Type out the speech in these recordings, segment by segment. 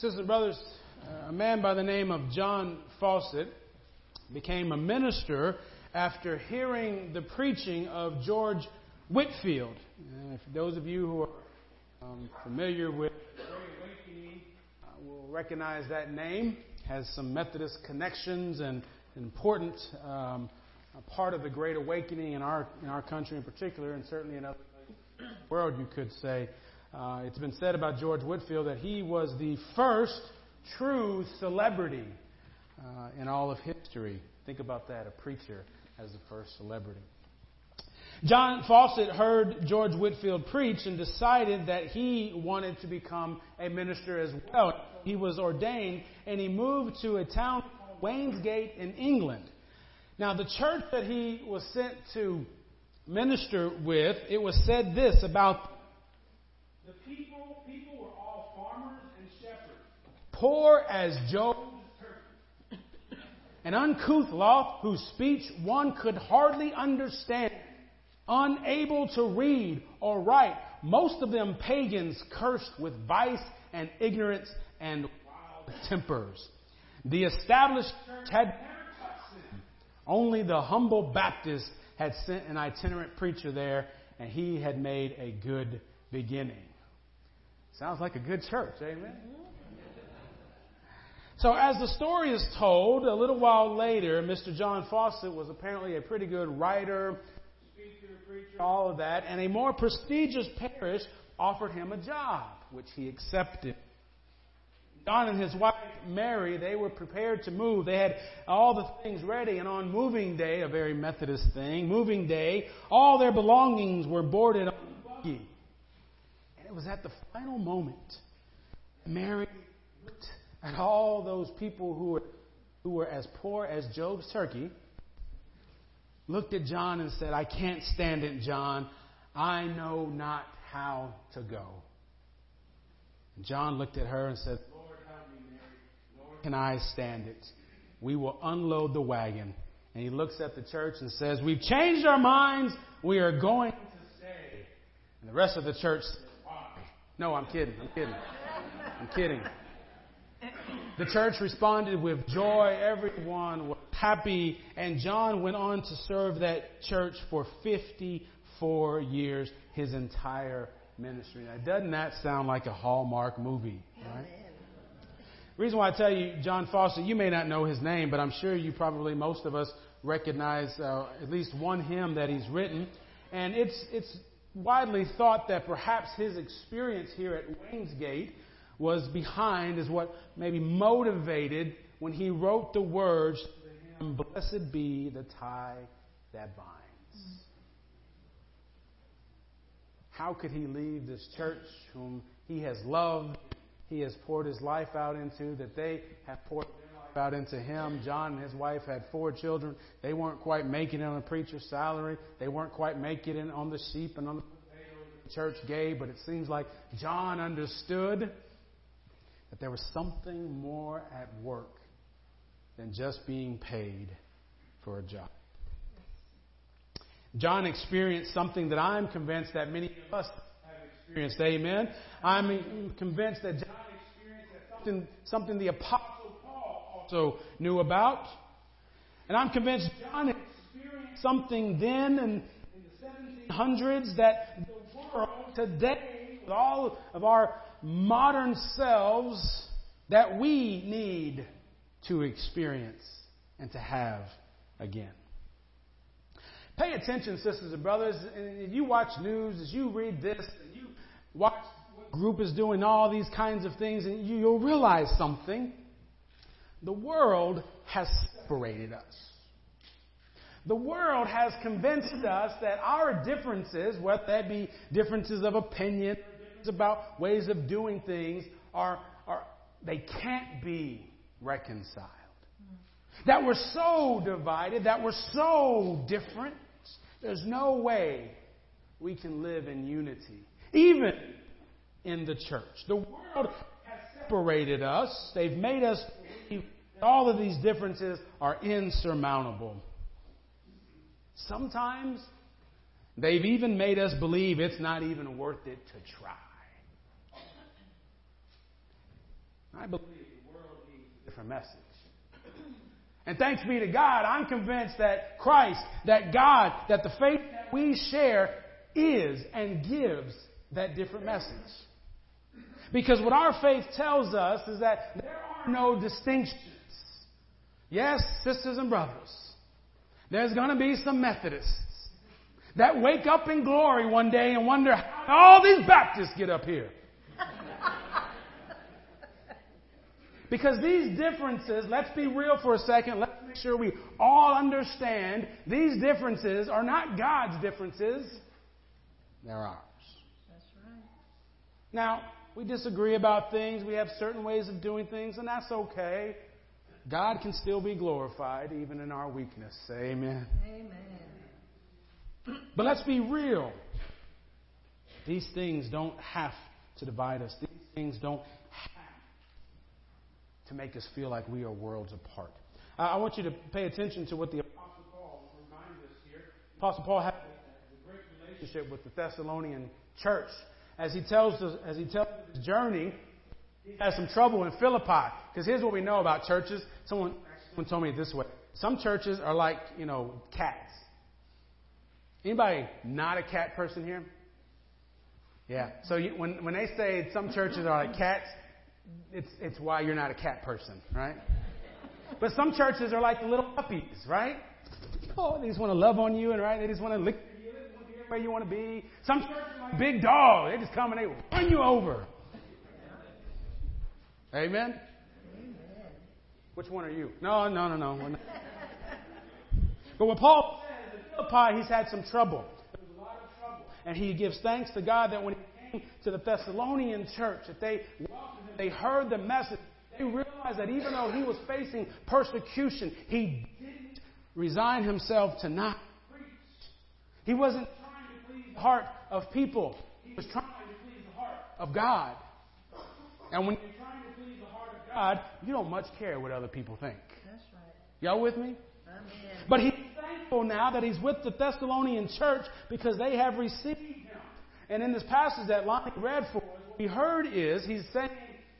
Sisters and brothers, a man by the name of John Fawcett became a minister after hearing the preaching of George Whitefield. Uh, for those of you who are um, familiar with uh, will recognize that name. Has some Methodist connections and important um, part of the Great Awakening in our in our country in particular, and certainly in other world, you could say. Uh, it's been said about George Whitefield that he was the first true celebrity uh, in all of history. Think about that, a preacher as the first celebrity. John Fawcett heard George Whitefield preach and decided that he wanted to become a minister as well. He was ordained and he moved to a town called Wainsgate in England. Now, the church that he was sent to minister with, it was said this about the people, people were all farmers and shepherds, poor as Job's. An uncouth lot whose speech one could hardly understand, unable to read or write, most of them pagans cursed with vice and ignorance and wild tempers. The established church had. Only the humble Baptist had sent an itinerant preacher there, and he had made a good beginning. Sounds like a good church, amen? So, as the story is told, a little while later, Mr. John Fawcett was apparently a pretty good writer, speaker, preacher, all of that, and a more prestigious parish offered him a job, which he accepted. John and his wife Mary, they were prepared to move. They had all the things ready, and on moving day, a very Methodist thing, moving day, all their belongings were boarded on buggy it was at the final moment Mary looked at all those people who were, who were as poor as Job's turkey, looked at John and said, I can't stand it, John. I know not how to go. And John looked at her and said, Lord, help me, Mary. Lord, can I stand it? We will unload the wagon. And he looks at the church and says, We've changed our minds. We are going to stay. And the rest of the church no, I'm kidding. I'm kidding. I'm kidding. The church responded with joy. Everyone was happy. And John went on to serve that church for 54 years, his entire ministry. Now, doesn't that sound like a Hallmark movie? Right? The reason why I tell you John Foster, you may not know his name, but I'm sure you probably, most of us, recognize uh, at least one hymn that he's written. And it's, it's widely thought that perhaps his experience here at Wainsgate was behind, is what maybe motivated when he wrote the words Blessed be the tie that binds. How could he leave this church whom he has loved, he has poured his life out into, that they have poured out into him? John and his wife had four children. They weren't quite making it on a preacher's salary. They weren't quite making it on the sheep and on the church gave, but it seems like John understood that there was something more at work than just being paid for a job. John experienced something that I'm convinced that many of us have experienced. Amen. I'm convinced that John experienced something, something the Apostle Paul also knew about. And I'm convinced John experienced something then in, in the 1700s that the world today, with all of our modern selves, that we need to experience and to have again. Pay attention, sisters and brothers. If you watch news, as you read this, and you watch what group is doing all these kinds of things, and you, you'll realize something. The world has separated us. The world has convinced us that our differences, whether that be differences of opinion, about ways of doing things, are, are they can't be reconciled. That we're so divided, that we're so different, there's no way we can live in unity, even in the church. The world has separated us. They've made us all of these differences are insurmountable. Sometimes they've even made us believe it's not even worth it to try. I believe the world needs a different message. And thanks be to God, I'm convinced that Christ, that God, that the faith that we share is and gives that different message. Because what our faith tells us is that there are no distinctions. Yes, sisters and brothers, there's going to be some Methodists that wake up in glory one day and wonder how all these Baptists get up here. Because these differences, let's be real for a second, let's make sure we all understand these differences are not God's differences, they're ours. That's right. Now, we disagree about things, we have certain ways of doing things, and that's okay. God can still be glorified even in our weakness. Amen. Amen. But let's be real. These things don't have to divide us. These things don't have to make us feel like we are worlds apart. I want you to pay attention to what the Apostle Paul reminds us here. Apostle Paul had a great relationship with the Thessalonian church. As he tells us, as he tells his journey, he has some trouble in Philippi. Because here's what we know about churches. Someone, someone told me this way. Some churches are like, you know, cats. Anybody not a cat person here? Yeah. So you, when when they say some churches are like cats, it's, it's why you're not a cat person, right? But some churches are like the little puppies, right? Oh, they just want to love on you, and right, they just want to lick you, where you want to be. Some churches are like big dogs; they just come and they run you over. Amen. Amen. Which one are you? No, no, no, no. but what Paul says Philippi, he's had some trouble. There was a lot of trouble, and he gives thanks to God that when he came to the Thessalonian church, that they welcomed him, they heard the message. They realized that even though he was facing persecution, he didn't resign himself to not preach. He wasn't trying to please the heart of people. He was trying to please the heart of God. And when you're trying to please the heart of God, you don't much care what other people think. That's right. Y'all with me? Amen. But he's thankful now that he's with the Thessalonian church because they have received him. And in this passage that Lonnie read for us, what we heard is he's saying,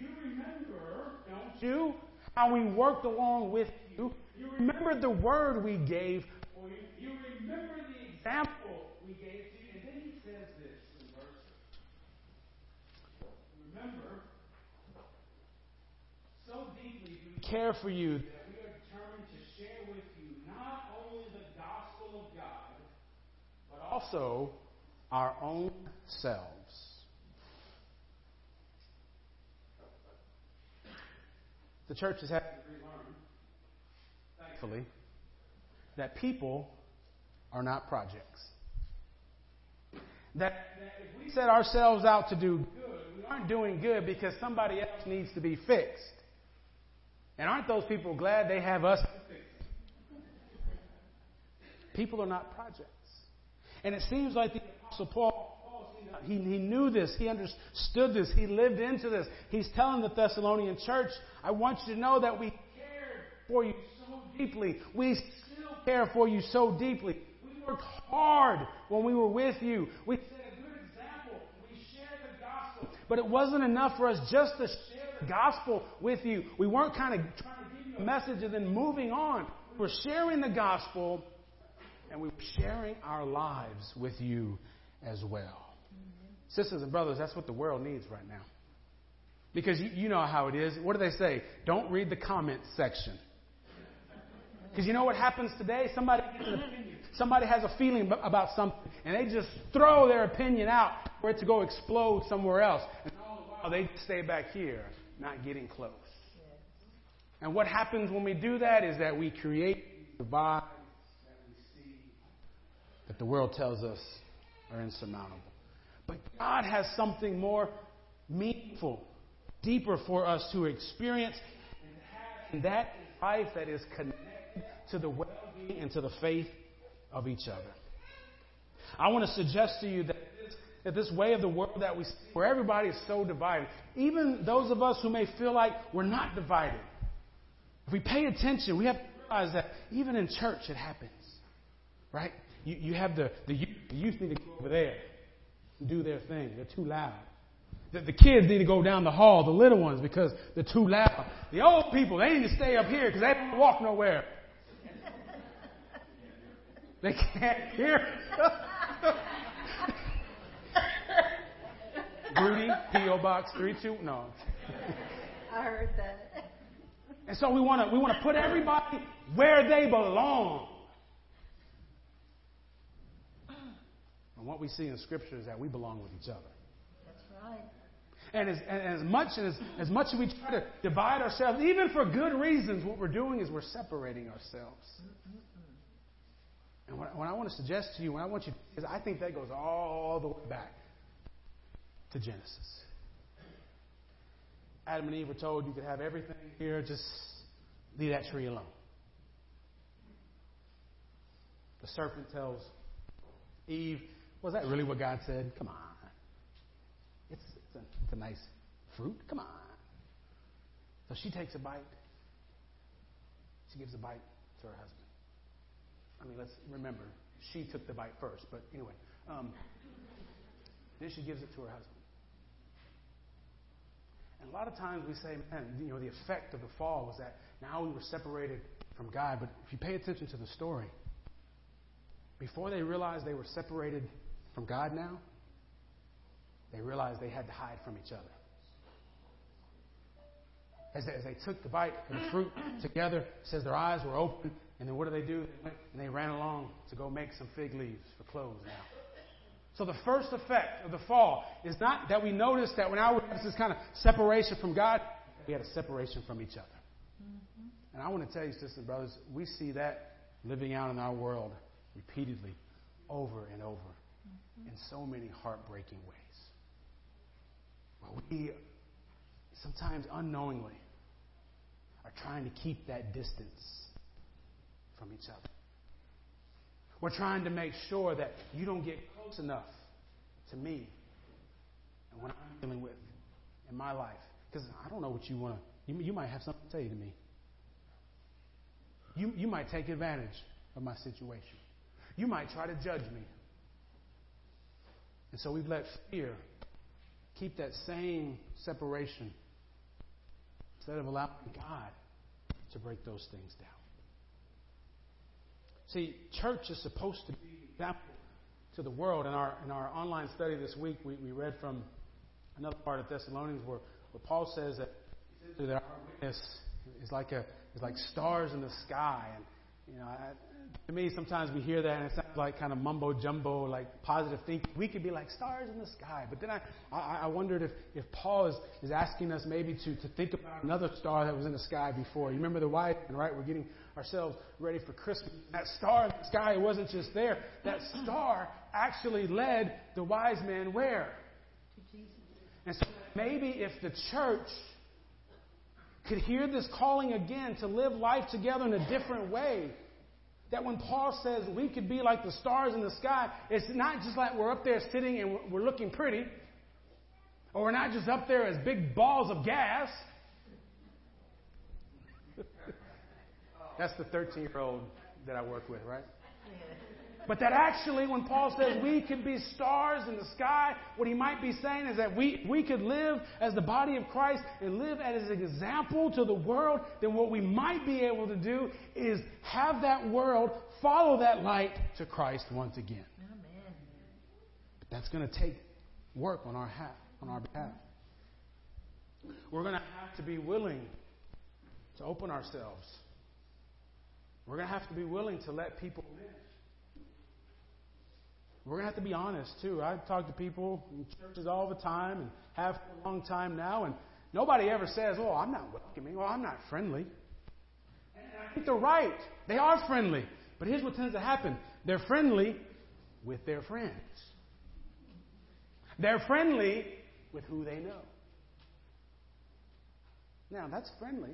You remember, don't you, how we worked along with you? You remember the word we gave for you. You remember the example we gave to you. And then he says this in verse 6. Remember, so deeply do we care for you that we are determined to share with you not only the gospel of God, but also our own selves. The church has had to relearn, thankfully, that people are not projects. That, that if we set ourselves out to do good, we aren't doing good because somebody else needs to be fixed. And aren't those people glad they have us? People are not projects. And it seems like the Apostle Paul, he, he knew this. He understood this. He lived into this. He's telling the Thessalonian church, I want you to know that we cared for you so deeply. We still care for you so deeply. We worked hard when we were with you. We set a good example. We shared the gospel. But it wasn't enough for us just to share gospel with you. We weren't kind of trying to give you a message and then moving on. We were sharing the gospel and we were sharing our lives with you as well. Sisters and brothers, that's what the world needs right now. Because you, you know how it is. What do they say? Don't read the comments section. Because you know what happens today? Somebody gets an opinion. Somebody has a feeling about something, and they just throw their opinion out for it to go explode somewhere else. And oh, all the while, they stay back here, not getting close. And what happens when we do that is that we create divides that we see that the world tells us are insurmountable. But God has something more meaningful, deeper for us to experience, and that life that is connected to the well being and to the faith of each other. I want to suggest to you that that this way of the world that we see, where everybody is so divided, even those of us who may feel like we're not divided, if we pay attention, we have to realize that even in church it happens. Right? You, you have the, the youth, the youth need to go over there and do their thing. They're too loud. The, the kids need to go down the hall, the little ones, because they're too loud. The old people, they need to stay up here because they don't walk nowhere. They can't hear. Rudy, P.O. Box 32. No. I heard that. And so we want to we want to put everybody where they belong. And what we see in Scripture is that we belong with each other. That's right. And as, and as much as, as much as we try to divide ourselves, even for good reasons, what we're doing is we're separating ourselves. And what, what I want to suggest to you, what I want you to, is I think that goes all the way back to Genesis. Adam and Eve were told you could have everything here, just leave that tree alone. The serpent tells Eve, was that really what God said? Come on. It's, it's, a, it's a nice fruit. Come on. So she takes a bite. She gives a bite to her husband. I mean, let's remember, she took the bite first, but anyway. Um, then she gives it to her husband. And a lot of times we say, man, you know, the effect of the fall was that now we were separated from God. But if you pay attention to the story, before they realized they were separated from God now, they realized they had to hide from each other. As they, as they took the bite of the fruit together, it says their eyes were open, and then what do they do? And they ran along to go make some fig leaves for clothes now. So the first effect of the fall is not that we notice that now we have this kind of separation from God, we had a separation from each other. Mm-hmm. And I want to tell you, sisters and brothers, we see that living out in our world repeatedly, over and over, mm-hmm. in so many heartbreaking ways. Where we sometimes unknowingly are trying to keep that distance from each other. We're trying to make sure that you don't get close enough to me and what I'm dealing with in my life. Because I don't know what you want to, you, you might have something to say to me. You, you might take advantage of my situation. You might try to judge me. And so we've let fear keep that same separation instead of allowing God to break those things down. See, church is supposed to be example to the world. In our, in our online study this week, we, we read from another part of Thessalonians where, where Paul says that, that our witness is like, a, is like stars in the sky. And, you know, I, to me, sometimes we hear that and it sounds like kind of mumbo jumbo, like positive thinking. We could be like stars in the sky. But then I, I, I wondered if, if Paul is, is asking us maybe to, to think about another star that was in the sky before. You remember the wise man, right? We're getting ourselves ready for Christmas. That star in the sky wasn't just there. That star actually led the wise man where? To Jesus. And so maybe if the church could hear this calling again to live life together in a different way, that when Paul says we could be like the stars in the sky, it's not just like we're up there sitting and we're looking pretty, or we're not just up there as big balls of gas. That's the 13 year old that I work with, right? But that actually, when Paul says we could be stars in the sky, what he might be saying is that we, we could live as the body of Christ and live as an example to the world, then what we might be able to do is have that world follow that light to Christ once again. Amen. But that's going to take work on our, half, on our behalf. We're going to have to be willing to open ourselves. We're going to have to be willing to let people in. We're going to have to be honest, too. I talk to people in churches all the time and have for a long time now, and nobody ever says, Oh, I'm not welcoming, or I'm not friendly. And I think they're right. They are friendly. But here's what tends to happen they're friendly with their friends, they're friendly with who they know. Now, that's friendly.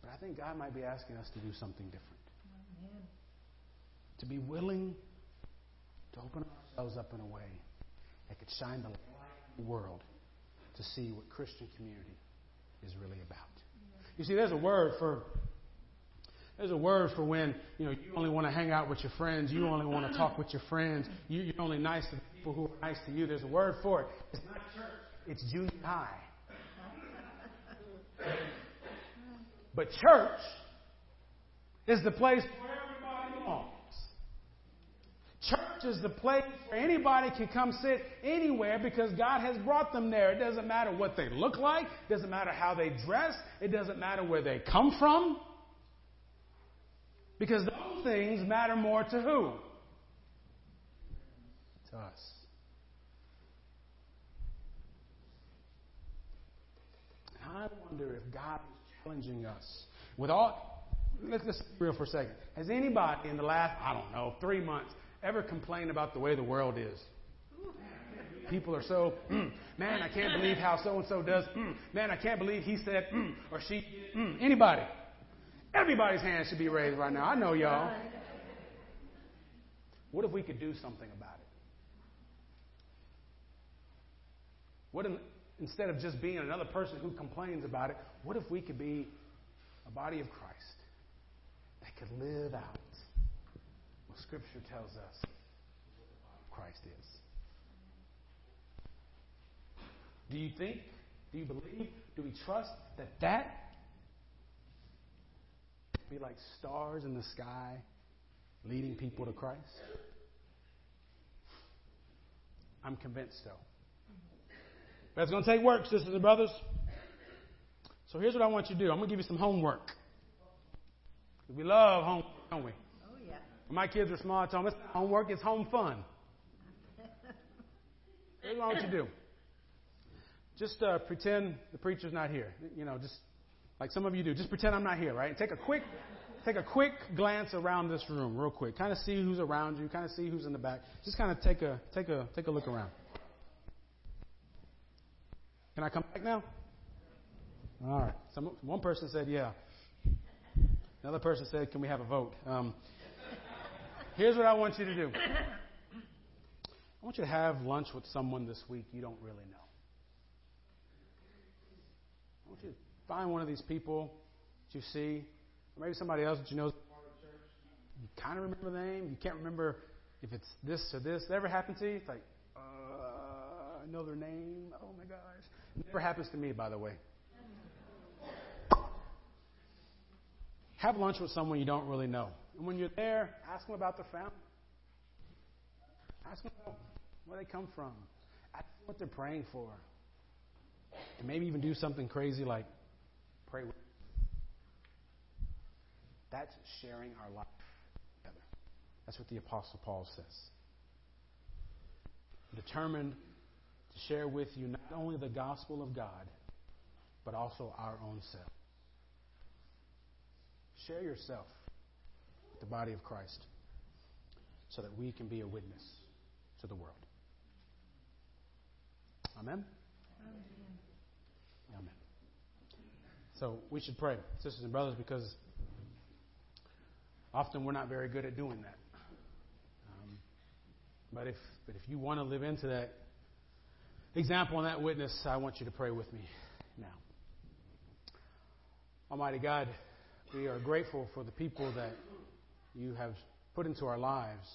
But I think God might be asking us to do something different to be willing to open ourselves up in a way that could shine the light in the world to see what Christian community is really about. You see, there's a word for there's a word for when you know you only want to hang out with your friends, you only want to talk with your friends, you, you're only nice to the people who are nice to you, there's a word for it. It's not church, it's junior high. But church is the place where everybody belongs. Church is the place where anybody can come sit anywhere because God has brought them there. It doesn't matter what they look like, it doesn't matter how they dress, it doesn't matter where they come from. Because those things matter more to who? To us. I wonder if God is challenging us with all. Let's just be real for a second. Has anybody in the last, I don't know, three months ever complain about the way the world is? People are so, mm, man, I can't believe how so and so does. Mm, man, I can't believe he said mm, or she. Mm. Anybody? Everybody's hand should be raised right now. I know y'all. What if we could do something about it? What in, instead of just being another person who complains about it, what if we could be a body of Christ that could live out Scripture tells us Christ is? Do you think, do you believe, do we trust that that be like stars in the sky leading people to Christ? I'm convinced so. But it's going to take work, sisters and brothers. So here's what I want you to do. I'm going to give you some homework. We love homework, don't we? My kids are small, I told them, it's not homework, it's home fun. Here's what want you to do. Just uh, pretend the preacher's not here. You know, just like some of you do. Just pretend I'm not here, right? Take a quick, take a quick glance around this room, real quick. Kind of see who's around you. Kind of see who's in the back. Just kind of take a, take a, take a look around. Can I come back now? All right. Some, one person said, yeah. Another person said, can we have a vote? Um, here's what I want you to do. I want you to have lunch with someone this week you don't really know. I want you to find one of these people that you see, or maybe somebody else that you know is part of the church. You kind of remember the name. You can't remember if it's this or this. That ever happened to you? It's like, uh, I know their name. Oh my gosh. Never happens to me, by the way. Have lunch with someone you don't really know. And when you're there, ask them about their family. Ask them about where they come from. Ask them what they're praying for. And maybe even do something crazy like pray with. Them. That's sharing our life together. That's what the Apostle Paul says. Determined to share with you not only the gospel of God, but also our own self. Share yourself with the body of Christ so that we can be a witness to the world. Amen? Amen. So we should pray, sisters and brothers, because often we're not very good at doing that. Um, but if but if you want to live into that example and that witness, I want you to pray with me now. Almighty God, we are grateful for the people that you have put into our lives.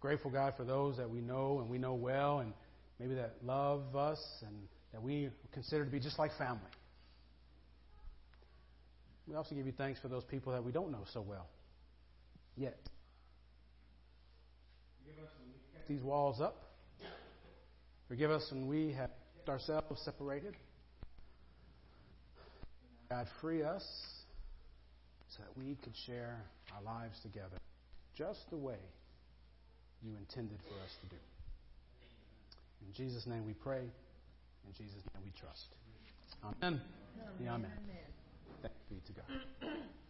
Grateful, God, for those that we know and we know well and maybe that love us and that we consider to be just like family. We also give you thanks for those people that we don't know so well yet. These walls up. Forgive us when we have ourselves separated. God, free us so that we could share our lives together just the way you intended for us to do. In Jesus' name we pray. In Jesus' name we trust. Amen. Amen. Amen. Thank be to God.